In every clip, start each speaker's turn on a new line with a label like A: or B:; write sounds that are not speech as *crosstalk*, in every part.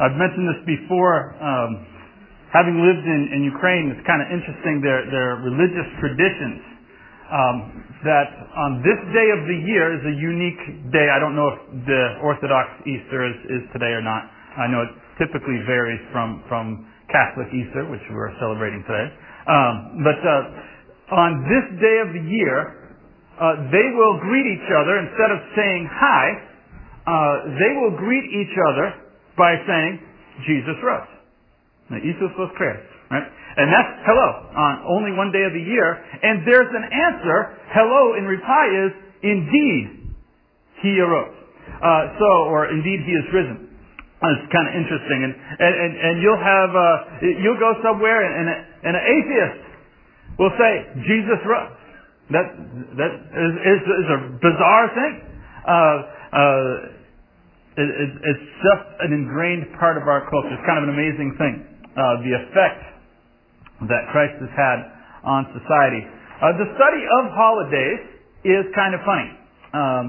A: I've mentioned this before. Um, having lived in, in Ukraine, it's kind of interesting their, their religious traditions. Um, that on this day of the year is a unique day. I don't know if the Orthodox Easter is, is today or not. I know it typically varies from, from Catholic Easter, which we're celebrating today. Um, but uh, on this day of the year, uh, they will greet each other instead of saying hi. Uh, they will greet each other by saying, Jesus rose. Isus was Christ, Right? And that's hello on only one day of the year. And there's an answer. Hello in reply is indeed he arose. Uh, so, or indeed he is risen. It's kind of interesting, and and and, and you'll have uh, you'll go somewhere, and, and an atheist will say Jesus rose. That that is, is, is a bizarre thing. Uh, uh, it, it, it's just an ingrained part of our culture. It's kind of an amazing thing. Uh, the effect that Christ has had on society. Uh, the study of holidays is kind of funny. Um,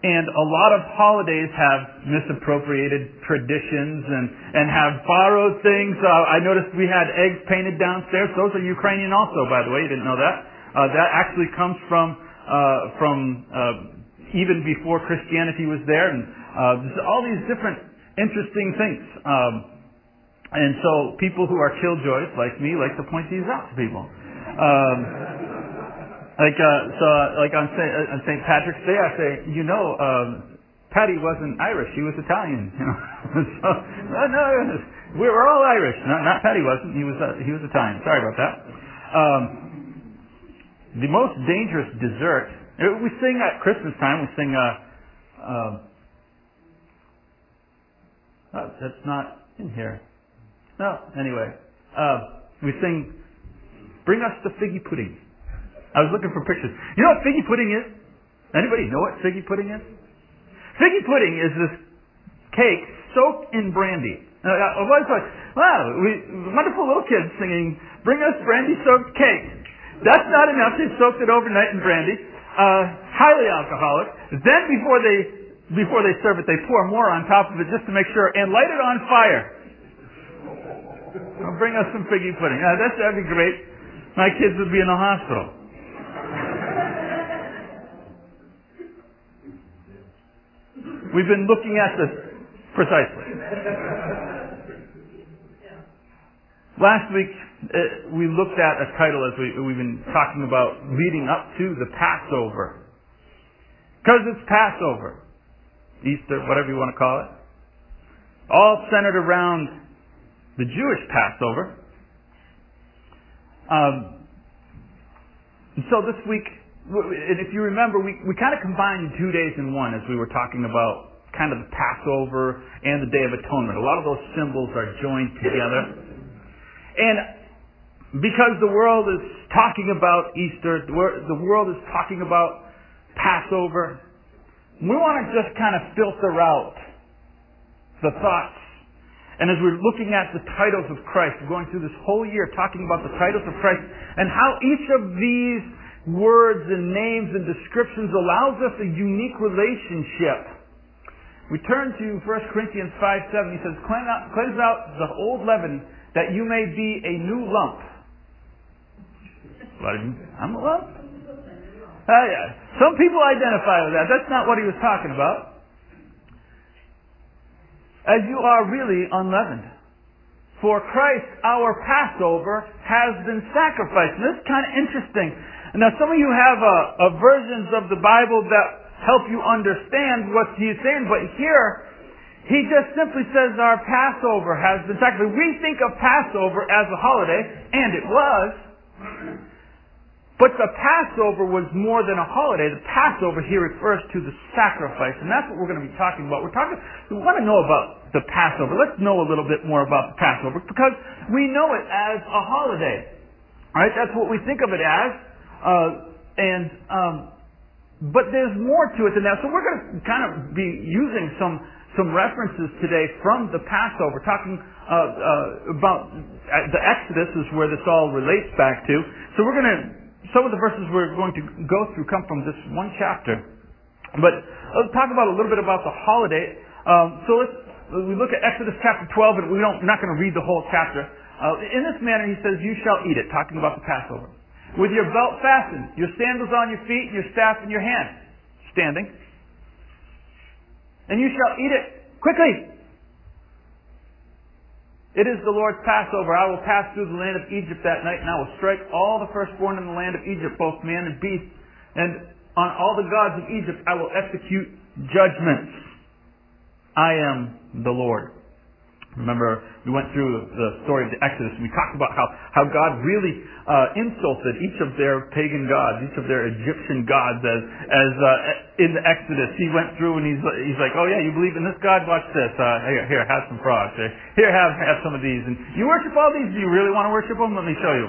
A: and a lot of holidays have misappropriated traditions and, and have borrowed things. Uh, I noticed we had eggs painted downstairs. Those are Ukrainian also, by the way. You didn't know that. Uh, that actually comes from, uh, from uh, even before Christianity was there. And uh, all these different interesting things. Um, and so people who are killjoys like me like to point these out to people. Um, like uh, so, like on St. Uh, on St. Patrick's Day, I say, you know, um, Patty wasn't Irish; he was Italian. You know, *laughs* so uh, no, we were all Irish. Not, not Patty wasn't; he was uh, he was Italian. Sorry about that. Um, the most dangerous dessert. Uh, we sing at Christmas time. We sing. Uh, uh, that's not in here. No. Anyway, uh, we sing. Bring us the figgy pudding. I was looking for pictures. You know what figgy pudding is? Anybody know what figgy pudding is? Figgy pudding is this cake soaked in brandy. Uh, I was like, wow, we, wonderful little kids singing, bring us brandy-soaked cake. That's not enough. They soaked it overnight in brandy. Uh, highly alcoholic. Then before they, before they serve it, they pour more on top of it just to make sure and light it on fire. bring us some figgy pudding. That's, that'd be great. My kids would be in the hospital. We've been looking at this precisely. Last week, uh, we looked at a title as we, we've been talking about leading up to the Passover. Because it's Passover, Easter, whatever you want to call it. All centered around the Jewish Passover. Um, so this week, and if you remember, we, we kind of combined two days in one as we were talking about kind of the Passover and the Day of Atonement. A lot of those symbols are joined together. And because the world is talking about Easter, the world is talking about Passover, we want to just kind of filter out the thoughts. And as we're looking at the titles of Christ, we're going through this whole year talking about the titles of Christ and how each of these words and names and descriptions allows us a unique relationship. We turn to 1 Corinthians 5 7. He says, Cleanse out the old leaven that you may be a new lump. I'm a lump? Uh, yeah. Some people identify with that. That's not what he was talking about. As you are really unleavened. For Christ, our Passover, has been sacrificed. And this is kind of interesting. Now, some of you have a, a versions of the Bible that help you understand what he's saying, but here, he just simply says our Passover has been sacrificed. We think of Passover as a holiday, and it was. But the Passover was more than a holiday. The Passover here refers to the sacrifice, and that's what we're going to be talking about. We're talking, we want to know about the Passover. Let's know a little bit more about the Passover because we know it as a holiday. Right, that's what we think of it as. Uh, and um, but there's more to it than that. So we're going to kind of be using some some references today from the Passover, talking uh, uh, about uh, the Exodus is where this all relates back to. So we're going to some of the verses we're going to go through come from this one chapter. But let's talk about a little bit about the holiday. Um, so let's we look at Exodus chapter 12, and we don't, we're not going to read the whole chapter. Uh, in this manner, he says, you shall eat it, talking about the Passover. With your belt fastened, your sandals on your feet, and your staff in your hand. Standing. And you shall eat it quickly. It is the Lord's Passover. I will pass through the land of Egypt that night, and I will strike all the firstborn in the land of Egypt, both man and beast. And on all the gods of Egypt I will execute judgments. I am the Lord. Remember, we went through the story of the Exodus and we talked about how, how God really uh, insulted each of their pagan gods, each of their Egyptian gods as, as uh, in the Exodus. He went through and he's, he's like, oh yeah, you believe in this God? Watch this. Uh, here, here, have some frogs. Here, have, have some of these. And you worship all these? Do you really want to worship them? Let me show you.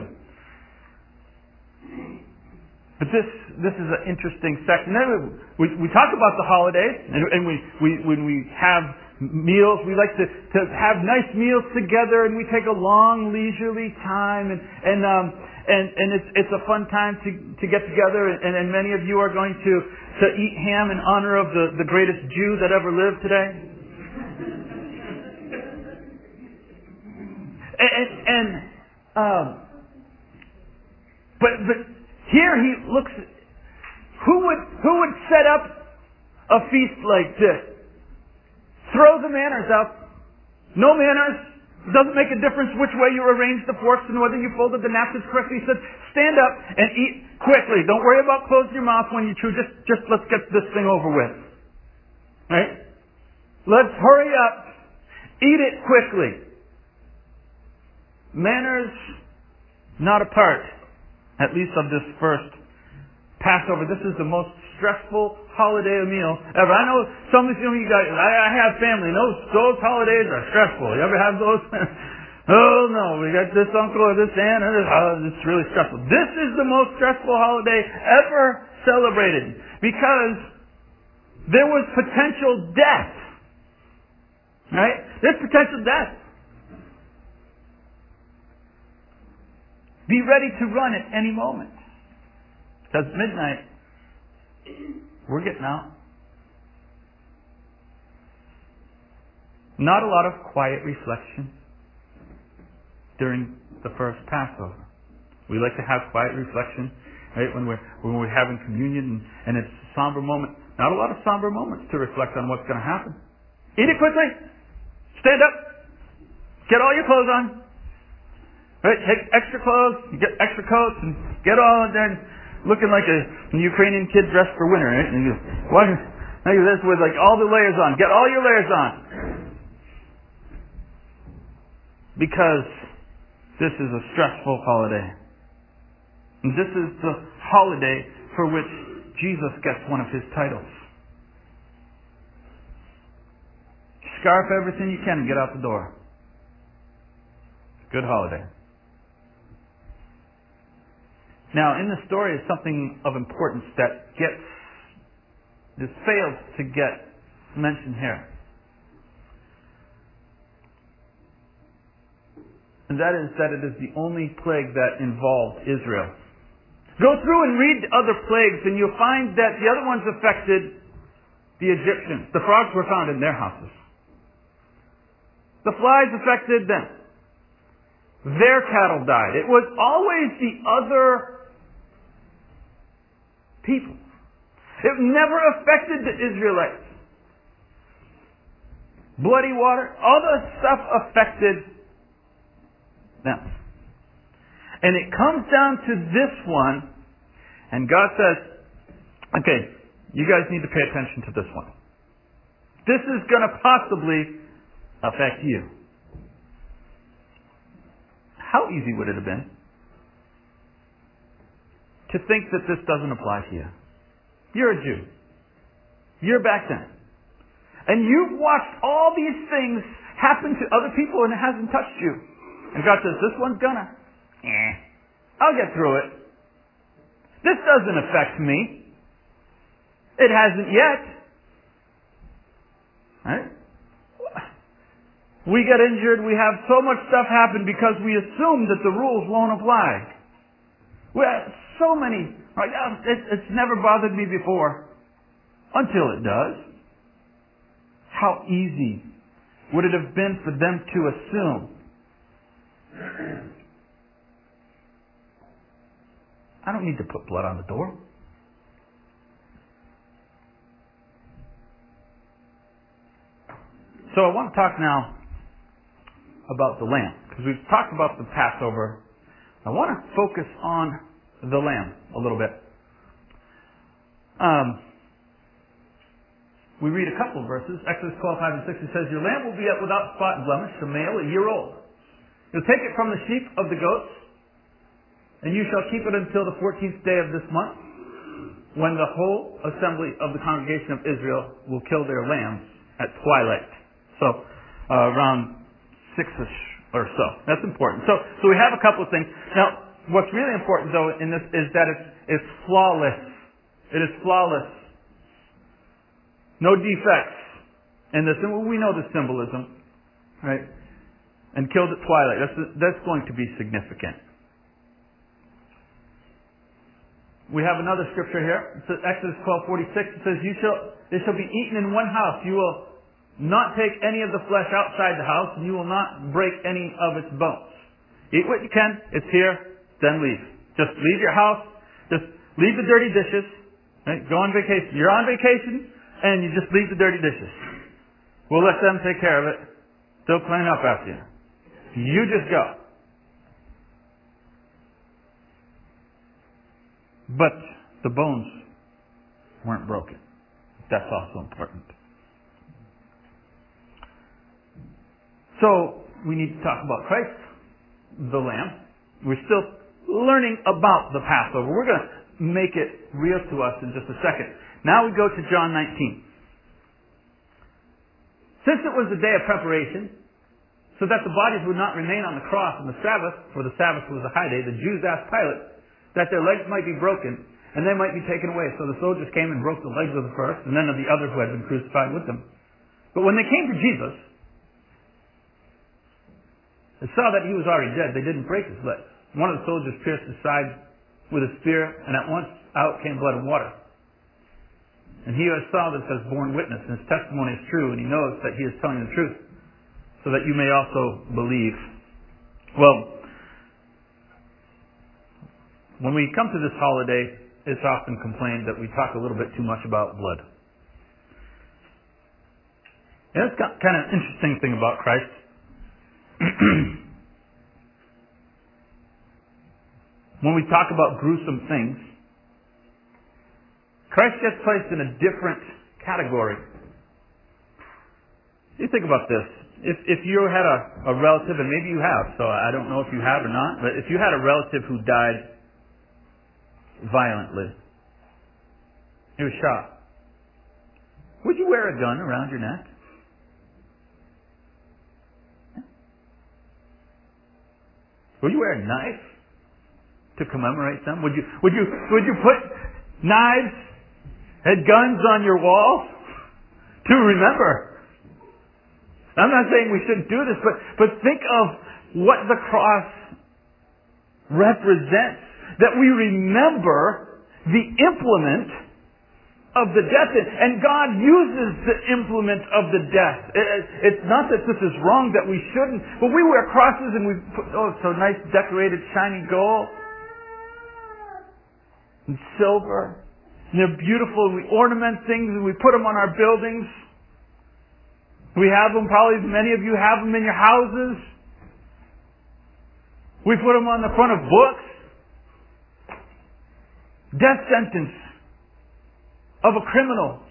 A: But this this is an interesting section. Then we, we talk about the holidays, and, and we, we when we have meals, we like to, to have nice meals together, and we take a long leisurely time, and and um, and and it's it's a fun time to to get together, and, and many of you are going to to eat ham in honor of the the greatest Jew that ever lived today. and, *laughs* and, and um, but but here he looks, who would, who would set up a feast like this? Throw the manners out. No manners. Doesn't make a difference which way you arrange the forks and whether you folded the napkins correctly. He said, stand up and eat quickly. Don't worry about closing your mouth when you chew. Just, just let's get this thing over with. Right? Let's hurry up. Eat it quickly. Manners, not a part at least of this first Passover. This is the most stressful holiday meal ever. I know some of you guys, I, I have family, those, those holidays are stressful. You ever have those? *laughs* oh no, we got this uncle or this aunt, and this, oh, it's really stressful. This is the most stressful holiday ever celebrated because there was potential death. Right? There's potential death. Be ready to run at any moment. Because midnight, we're getting out. Not a lot of quiet reflection during the first Passover. We like to have quiet reflection, right, when we're, when we're having communion and, and it's a somber moment. Not a lot of somber moments to reflect on what's going to happen. Eat it quickly. Stand up. Get all your clothes on. Right? Take extra clothes, get extra coats, and get all in there looking like a Ukrainian kid dressed for winter, right? And you look at this with like all the layers on. Get all your layers on. Because this is a stressful holiday. And this is the holiday for which Jesus gets one of his titles. Scarf everything you can and get out the door. Good holiday. Now, in the story is something of importance that gets, this fails to get mentioned here. And that is that it is the only plague that involved Israel. Go through and read other plagues and you'll find that the other ones affected the Egyptians. The frogs were found in their houses. The flies affected them. Their cattle died. It was always the other people. It never affected the Israelites. Bloody water, all the stuff affected them. And it comes down to this one, and God says, okay, you guys need to pay attention to this one. This is going to possibly affect you. How easy would it have been to think that this doesn't apply to you. You're a Jew. You're back then. And you've watched all these things happen to other people and it hasn't touched you. And God says, this one's gonna. Eh. I'll get through it. This doesn't affect me. It hasn't yet. Right? We get injured, we have so much stuff happen because we assume that the rules won't apply. We have so many, right? Um, it's never bothered me before. Until it does. How easy would it have been for them to assume? I don't need to put blood on the door. So I want to talk now about the lamb because we've talked about the Passover. I want to focus on the lamb a little bit. Um, we read a couple of verses. Exodus 12, 5 and 6, it says, Your lamb will be up without spot and blemish, a male, a year old. You'll take it from the sheep of the goats, and you shall keep it until the 14th day of this month, when the whole assembly of the congregation of Israel will kill their lambs at twilight. So, uh, around six-ish or so. That's important. So, so we have a couple of things. Now, what's really important, though, in this is that it's, it's flawless. It is flawless. No defects in this. And we know the symbolism, right? And killed at twilight. That's, that's going to be significant. We have another scripture here. It's Exodus 12:46. It says, "You shall they shall be eaten in one house. You will not take any of the flesh outside the house, and you will not break any of its bones. Eat what you can. It's here. Then leave. Just leave your house. Just leave the dirty dishes. Right? Go on vacation. You're on vacation and you just leave the dirty dishes. We'll let them take care of it. They'll clean up after you. You just go. But the bones weren't broken. That's also important. So, we need to talk about Christ, the Lamb. We're still learning about the Passover. We're going to make it real to us in just a second. Now we go to John 19. Since it was the day of preparation, so that the bodies would not remain on the cross on the Sabbath, for the Sabbath was a high day, the Jews asked Pilate that their legs might be broken and they might be taken away. So the soldiers came and broke the legs of the first and then of the other who had been crucified with them. But when they came to Jesus and saw that he was already dead, they didn't break his leg. One of the soldiers pierced his side with a spear, and at once out came blood and water. And he who has saw this has borne witness, and his testimony is true, and he knows that he is telling the truth, so that you may also believe. Well, when we come to this holiday, it's often complained that we talk a little bit too much about blood. And that's kind of an interesting thing about Christ. *clears throat* when we talk about gruesome things, Christ gets placed in a different category. You think about this. If, if you had a, a relative, and maybe you have, so I don't know if you have or not, but if you had a relative who died violently, he was shot, would you wear a gun around your neck? Would you wear a knife to commemorate them? Would you would you would you put knives and guns on your wall to remember. I'm not saying we shouldn't do this, but, but think of what the cross represents. That we remember the implement of the death. And God uses the implement of the death. It's not that this is wrong, that we shouldn't, but we wear crosses and we put, oh, so nice decorated shiny gold and silver. And they're beautiful. and We ornament things and we put them on our buildings. We have them, probably many of you have them in your houses. We put them on the front of books. Death sentence of a criminal.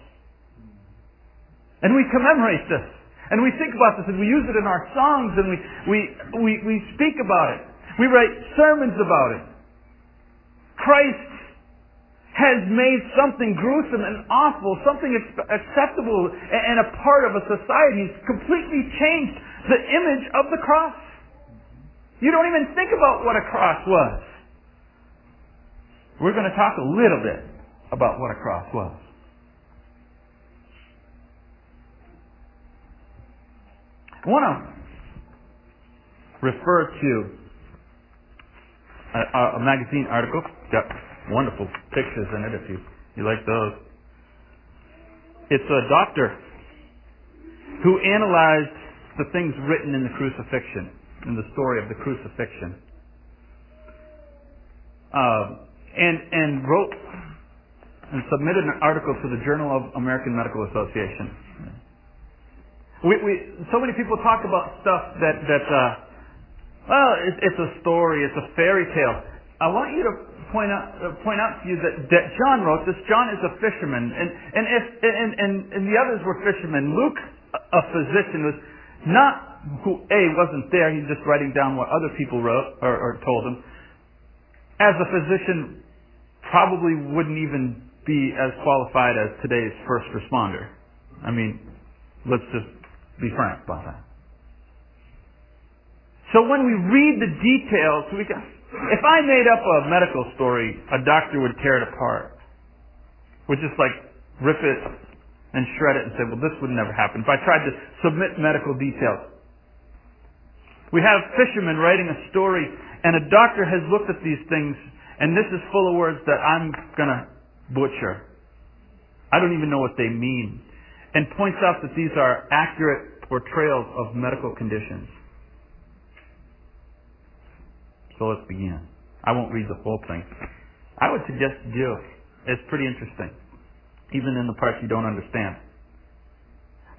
A: And we commemorate this. And we think about this and we use it in our songs and we, we, we, we speak about it. We write sermons about it. Christ has made something gruesome and awful, something acceptable and a part of a society. He's completely changed the image of the cross. You don't even think about what a cross was. We're going to talk a little bit about what a cross was. I want to refer to a, a magazine article. Got wonderful pictures in it if you, you like those. It's a doctor who analyzed the things written in the crucifixion, in the story of the crucifixion. Uh, and, and wrote and submitted an article to the Journal of American Medical Association. We, we, so many people talk about stuff that, that uh, well, it, it's a story, it's a fairy tale. I want you to point out, uh, point out to you that, that John wrote this. John is a fisherman, and, and, if, and, and, and the others were fishermen. Luke, a physician, was not who A wasn't there. He's just writing down what other people wrote or, or told him. As a physician, probably wouldn't even be as qualified as today's first responder. I mean, let's just be frank about that. So when we read the details, we can, if I made up a medical story, a doctor would tear it apart. Would just like rip it and shred it and say, well, this would never happen. If I tried to submit medical details. We have fishermen writing a story and a doctor has looked at these things and this is full of words that I'm gonna butcher. I don't even know what they mean. And points out that these are accurate portrayals of medical conditions. So let's begin. I won't read the whole thing. I would suggest you do. It's pretty interesting, even in the parts you don't understand.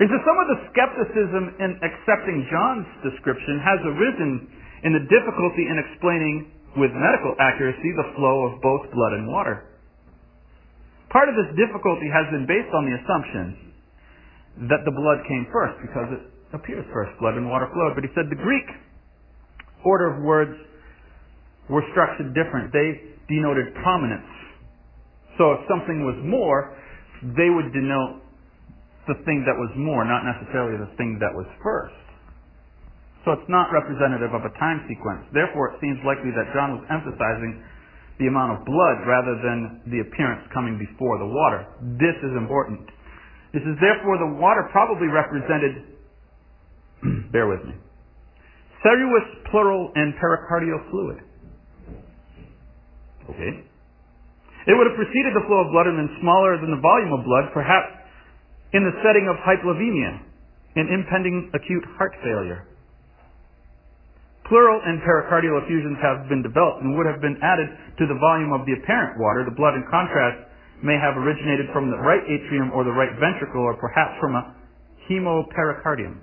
A: Is that some of the skepticism in accepting John's description has arisen in the difficulty in explaining with medical accuracy the flow of both blood and water. Part of this difficulty has been based on the assumption that the blood came first because it appears first, blood and water flowed. But he said the Greek order of words were structured different. They denoted prominence. So if something was more, they would denote the thing that was more, not necessarily the thing that was first. So it's not representative of a time sequence. Therefore, it seems likely that John was emphasizing the amount of blood rather than the appearance coming before the water. This is important. This is therefore the water probably represented, *clears throat* bear with me, serous pleural and pericardial fluid. Okay. It would have preceded the flow of blood and been smaller than the volume of blood, perhaps in the setting of hypovolemia, an impending acute heart failure. Pleural and pericardial effusions have been developed and would have been added to the volume of the apparent water. The blood, in contrast, may have originated from the right atrium or the right ventricle or perhaps from a hemopericardium.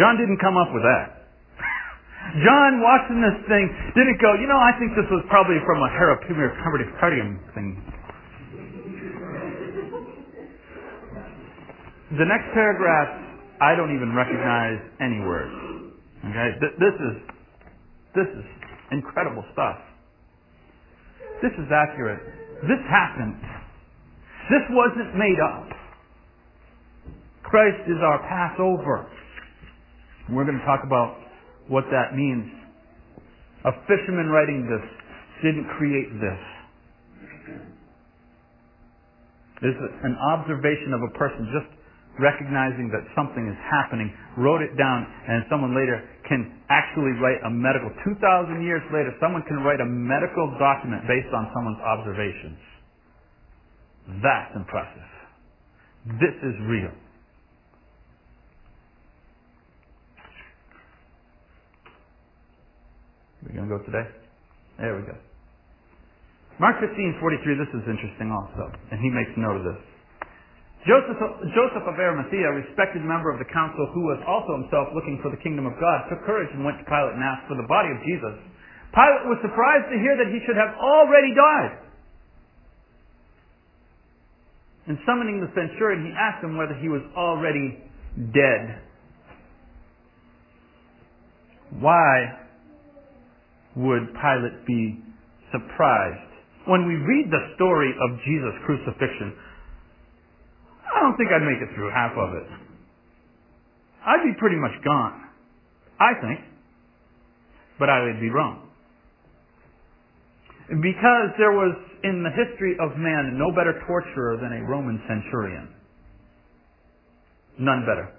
A: John didn't come up with that. *laughs* John, watching this thing, didn't go, you know, I think this was probably from a hemopericardium thing. The next paragraph, I don't even recognize any words. Okay, this is this is incredible stuff. This is accurate. This happened. This wasn't made up. Christ is our Passover. We're going to talk about what that means. A fisherman writing this didn't create this. This is an observation of a person just recognizing that something is happening, wrote it down, and someone later can actually write a medical, 2,000 years later, someone can write a medical document based on someone's observations. That's impressive. This is real. We're going to go today? There we go. Mark 15, 43, this is interesting also, and he makes note of this. Joseph, Joseph of Arimathea, a respected member of the council who was also himself looking for the kingdom of God, took courage and went to Pilate and asked for the body of Jesus. Pilate was surprised to hear that he should have already died. And summoning the centurion, he asked him whether he was already dead. Why would Pilate be surprised? When we read the story of Jesus' crucifixion, I don't think I'd make it through half of it. I'd be pretty much gone. I think. But I would be wrong. Because there was in the history of man no better torturer than a Roman centurion. None better.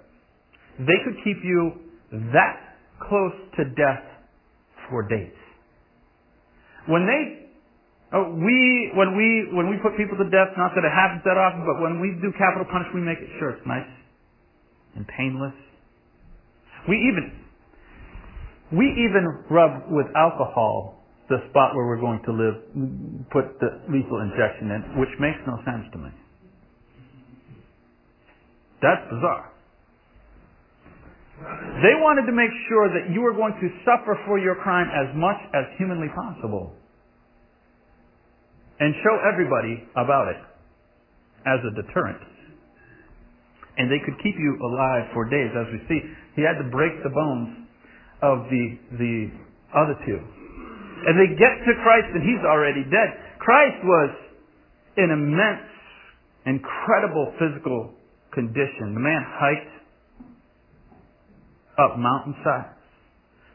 A: They could keep you that close to death for days. When they, uh, we, when we, when we put people to death, not that it happens that often, but when we do capital punishment, we make it sure it's nice
B: and painless. We even we even rub with alcohol the spot where we're going to live, put the lethal injection in, which makes no sense to me. That's bizarre. They wanted to make sure that you were going to suffer for your crime as much as humanly possible and show everybody about it as a deterrent. And they could keep you alive for days, as we see. He had to break the bones of the, the other two. And they get to Christ and he's already dead. Christ was in immense, incredible physical condition. The man hiked up mountainsides.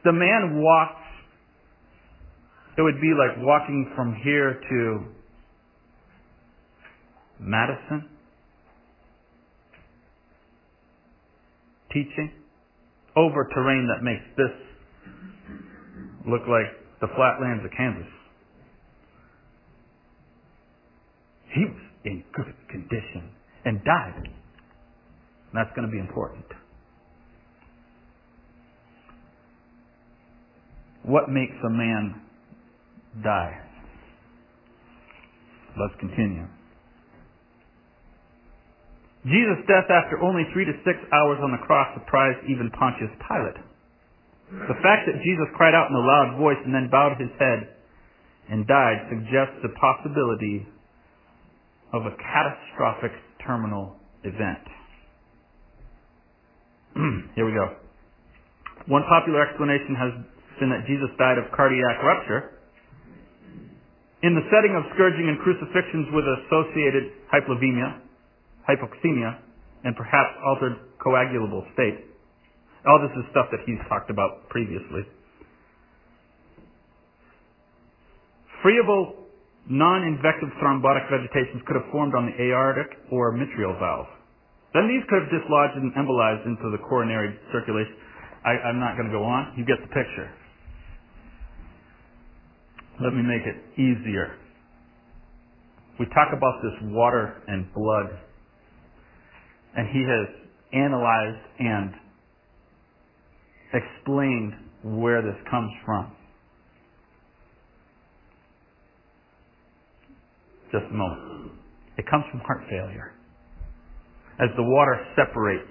B: The man walked, it would be like walking from here to Madison, teaching over terrain that makes this look like the flatlands of Kansas. He was in good condition and died. And that's going to be important. What makes a man die? Let's continue. Jesus' death after only three to six hours on the cross surprised even Pontius Pilate. The fact that Jesus cried out in a loud voice and then bowed his head and died suggests the possibility of a catastrophic terminal event. *clears throat* Here we go. One popular explanation has been that Jesus died of cardiac rupture. In the setting of scourging and crucifixions with associated hypovolemia, hypoxemia, and perhaps altered coagulable state. All this is stuff that he's talked about previously. Friable, non-infective thrombotic vegetations could have formed on the aortic or mitral valve. Then these could have dislodged and embolized into the coronary circulation. I, am not going to go on. You get the picture. Let me make it easier. We talk about this water and blood and he has analyzed and explained where this comes from. Just a moment. It comes from heart failure. As the water separates.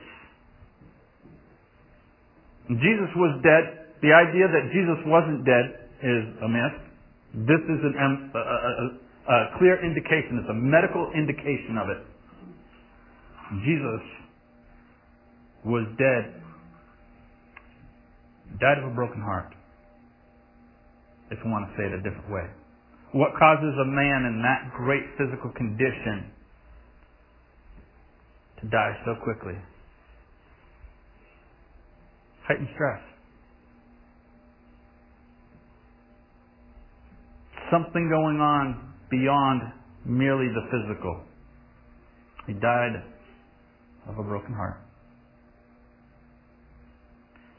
B: Jesus was dead. The idea that Jesus wasn't dead is a myth. This is an, um, a, a, a clear indication. It's a medical indication of it. Jesus was dead, died of a broken heart, if you want to say it a different way. What causes a man in that great physical condition to die so quickly? Heightened stress. Something going on beyond merely the physical. He died of a broken heart.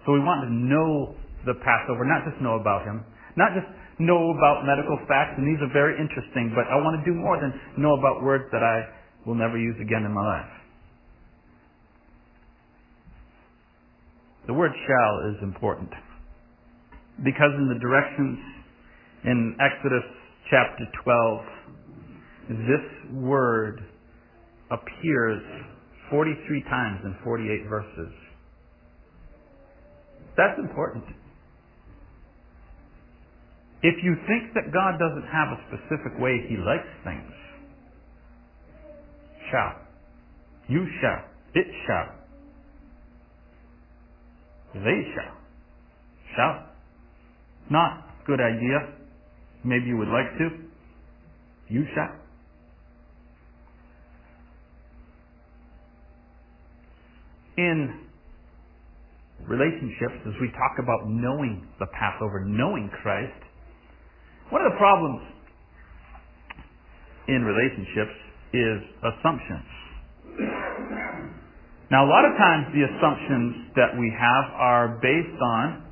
B: So we want to know the Passover, not just know about him, not just know about medical facts, and these are very interesting, but I want to do more than know about words that I will never use again in my life. The word shall is important because in the directions in Exodus chapter 12, this word appears 43 times in 48 verses. That's important. If you think that God doesn't have a specific way He likes things, shall. You shall. It shall. They shall. Shall. Not good idea. Maybe you would like to. You shall. in relationships, as we talk about knowing the Passover, knowing Christ, one of the problems in relationships is assumptions. Now, a lot of times the assumptions that we have are based on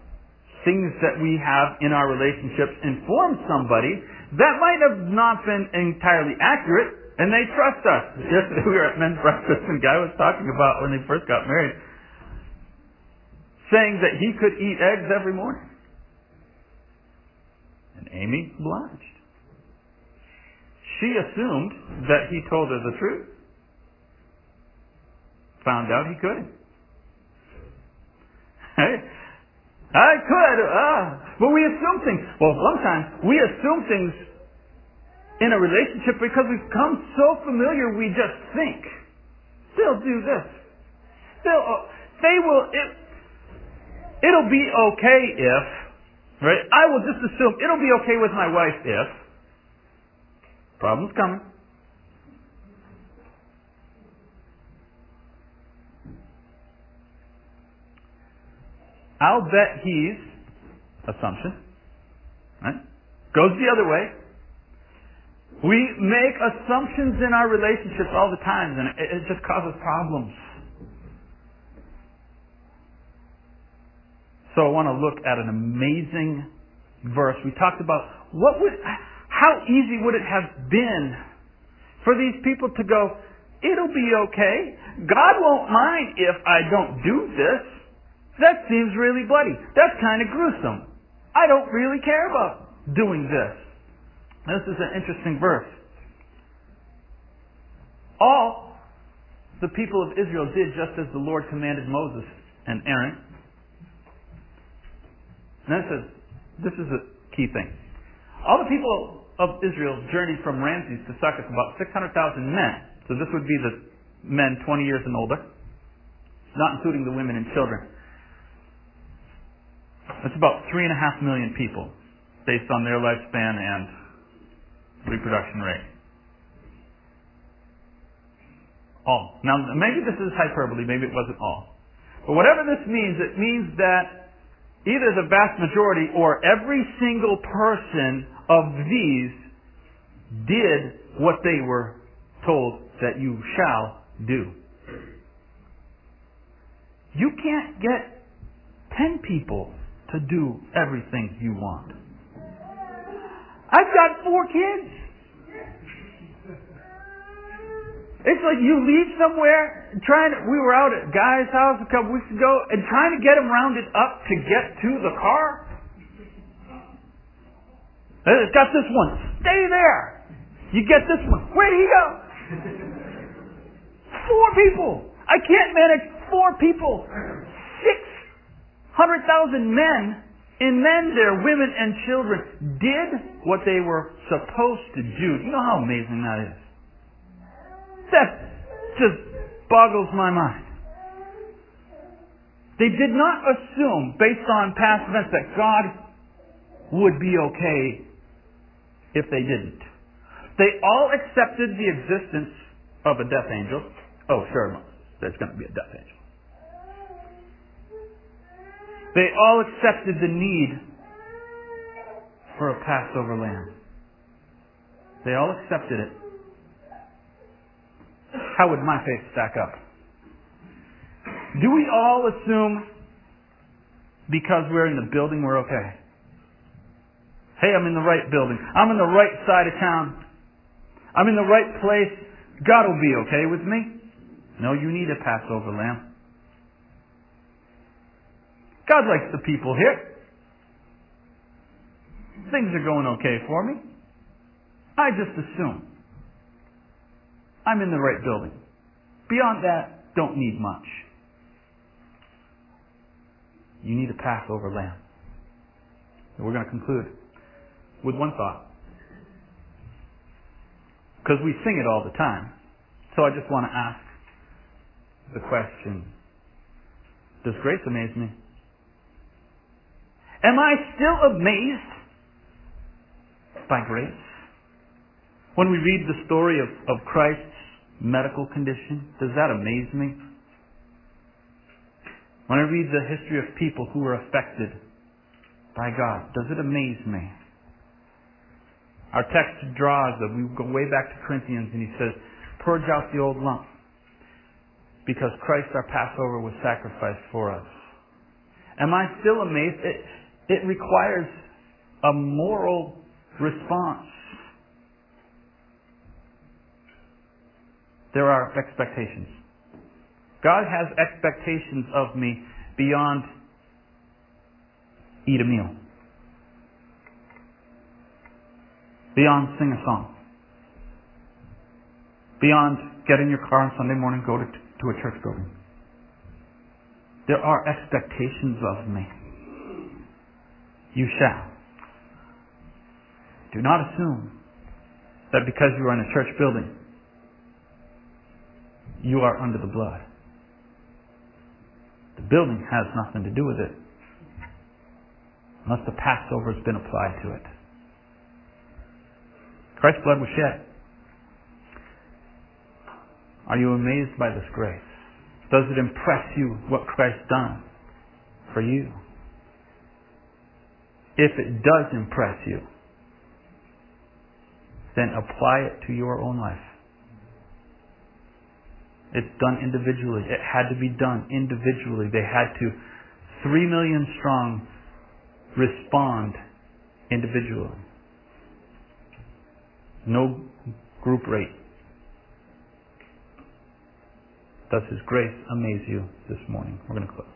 B: things that we have in our relationships inform somebody that might have not been entirely accurate, and they trust us. Just we were at men's breakfast, and guy was talking about when they first got married. saying that he could eat eggs every morning. And Amy obliged. She assumed that he told her the truth. Found out he couldn't. I could, uh, but we assume things. Well, sometimes we assume things in a relationship because we've become so familiar we just think they'll do this. They'll, uh, they will, it, it'll be okay if, right? I will just assume it'll be okay with my wife if. Problem's coming. I'll bet he's, assumption, right? Goes the other way. We make assumptions in our relationships all the time, and it, it just causes problems. So I want to look at an amazing verse. We talked about what would, how easy would it have been for these people to go, it'll be okay. God won't mind if I don't do this. That seems really bloody. That's kind of gruesome. I don't really care about doing this. This is an interesting verse. All the people of Israel did just as the Lord commanded Moses and Aaron. And this is, this is a key thing. All the people of Israel journeyed from Ramses to Succoth, about 600,000 men. So this would be the men 20 years and older, not including the women and children. That's about three and a half million people based on their lifespan and reproduction rate. All. Now, maybe this is hyperbole, maybe it wasn't all. But whatever this means, it means that either the vast majority or every single person of these did what they were told that you shall do. You can't get ten people to do everything you want. I've got four kids. It's like you leave somewhere trying to, we were out at Guy's house a couple weeks ago and trying to get them rounded up to get to the car. It's got this one. Stay there. You get this one. Where did he go? Four people. I can't manage four people. Six hundred thousand men and men there, women and children, did what they were supposed to do. You know how amazing that is? That just boggles my mind. They did not assume, based on past events, that God would be okay if they didn't. They all accepted the existence of a death angel. Oh, sure, there's going to be a death angel. They all accepted the need for a Passover lamb. They all accepted it. How would my faith stack up? Do we all assume because we're in the building we're okay? Hey, I'm in the right building. I'm in the right side of town. I'm in the right place. God will be okay with me. No, you need a Passover lamb. God likes the people here. Things are going okay for me. I just assume I'm in the right building. Beyond that, don't need much. You need a Passover lamb. And we're going to conclude with one thought. Because we sing it all the time. So I just want to ask the question Does grace amaze me? Am I still amazed by grace? When we read the story of, of Christ's medical condition, does that amaze me? When I read the history of people who were affected by God, does it amaze me? Our text draws that we go way back to Corinthians and he says, purge out the old lump because Christ our Passover was sacrificed for us. Am I still amazed? It requires a moral response. There are expectations. God has expectations of me beyond eat a meal. Beyond sing a song. Beyond get in your car on Sunday morning, go to, to a church building. There are expectations of me. You shall. Do not assume that because you are in a church building, you are under the blood. The building has nothing to do with it unless the Passover has been applied to it. Christ's blood was shed. Are you amazed by this grace? Does it impress you what Christ done for you? If it does impress you, then apply it to your own life. It's done individually. It had to be done individually. They had to, three million strong, respond individually. No group rate. Does His grace amaze you this morning? We're going to close.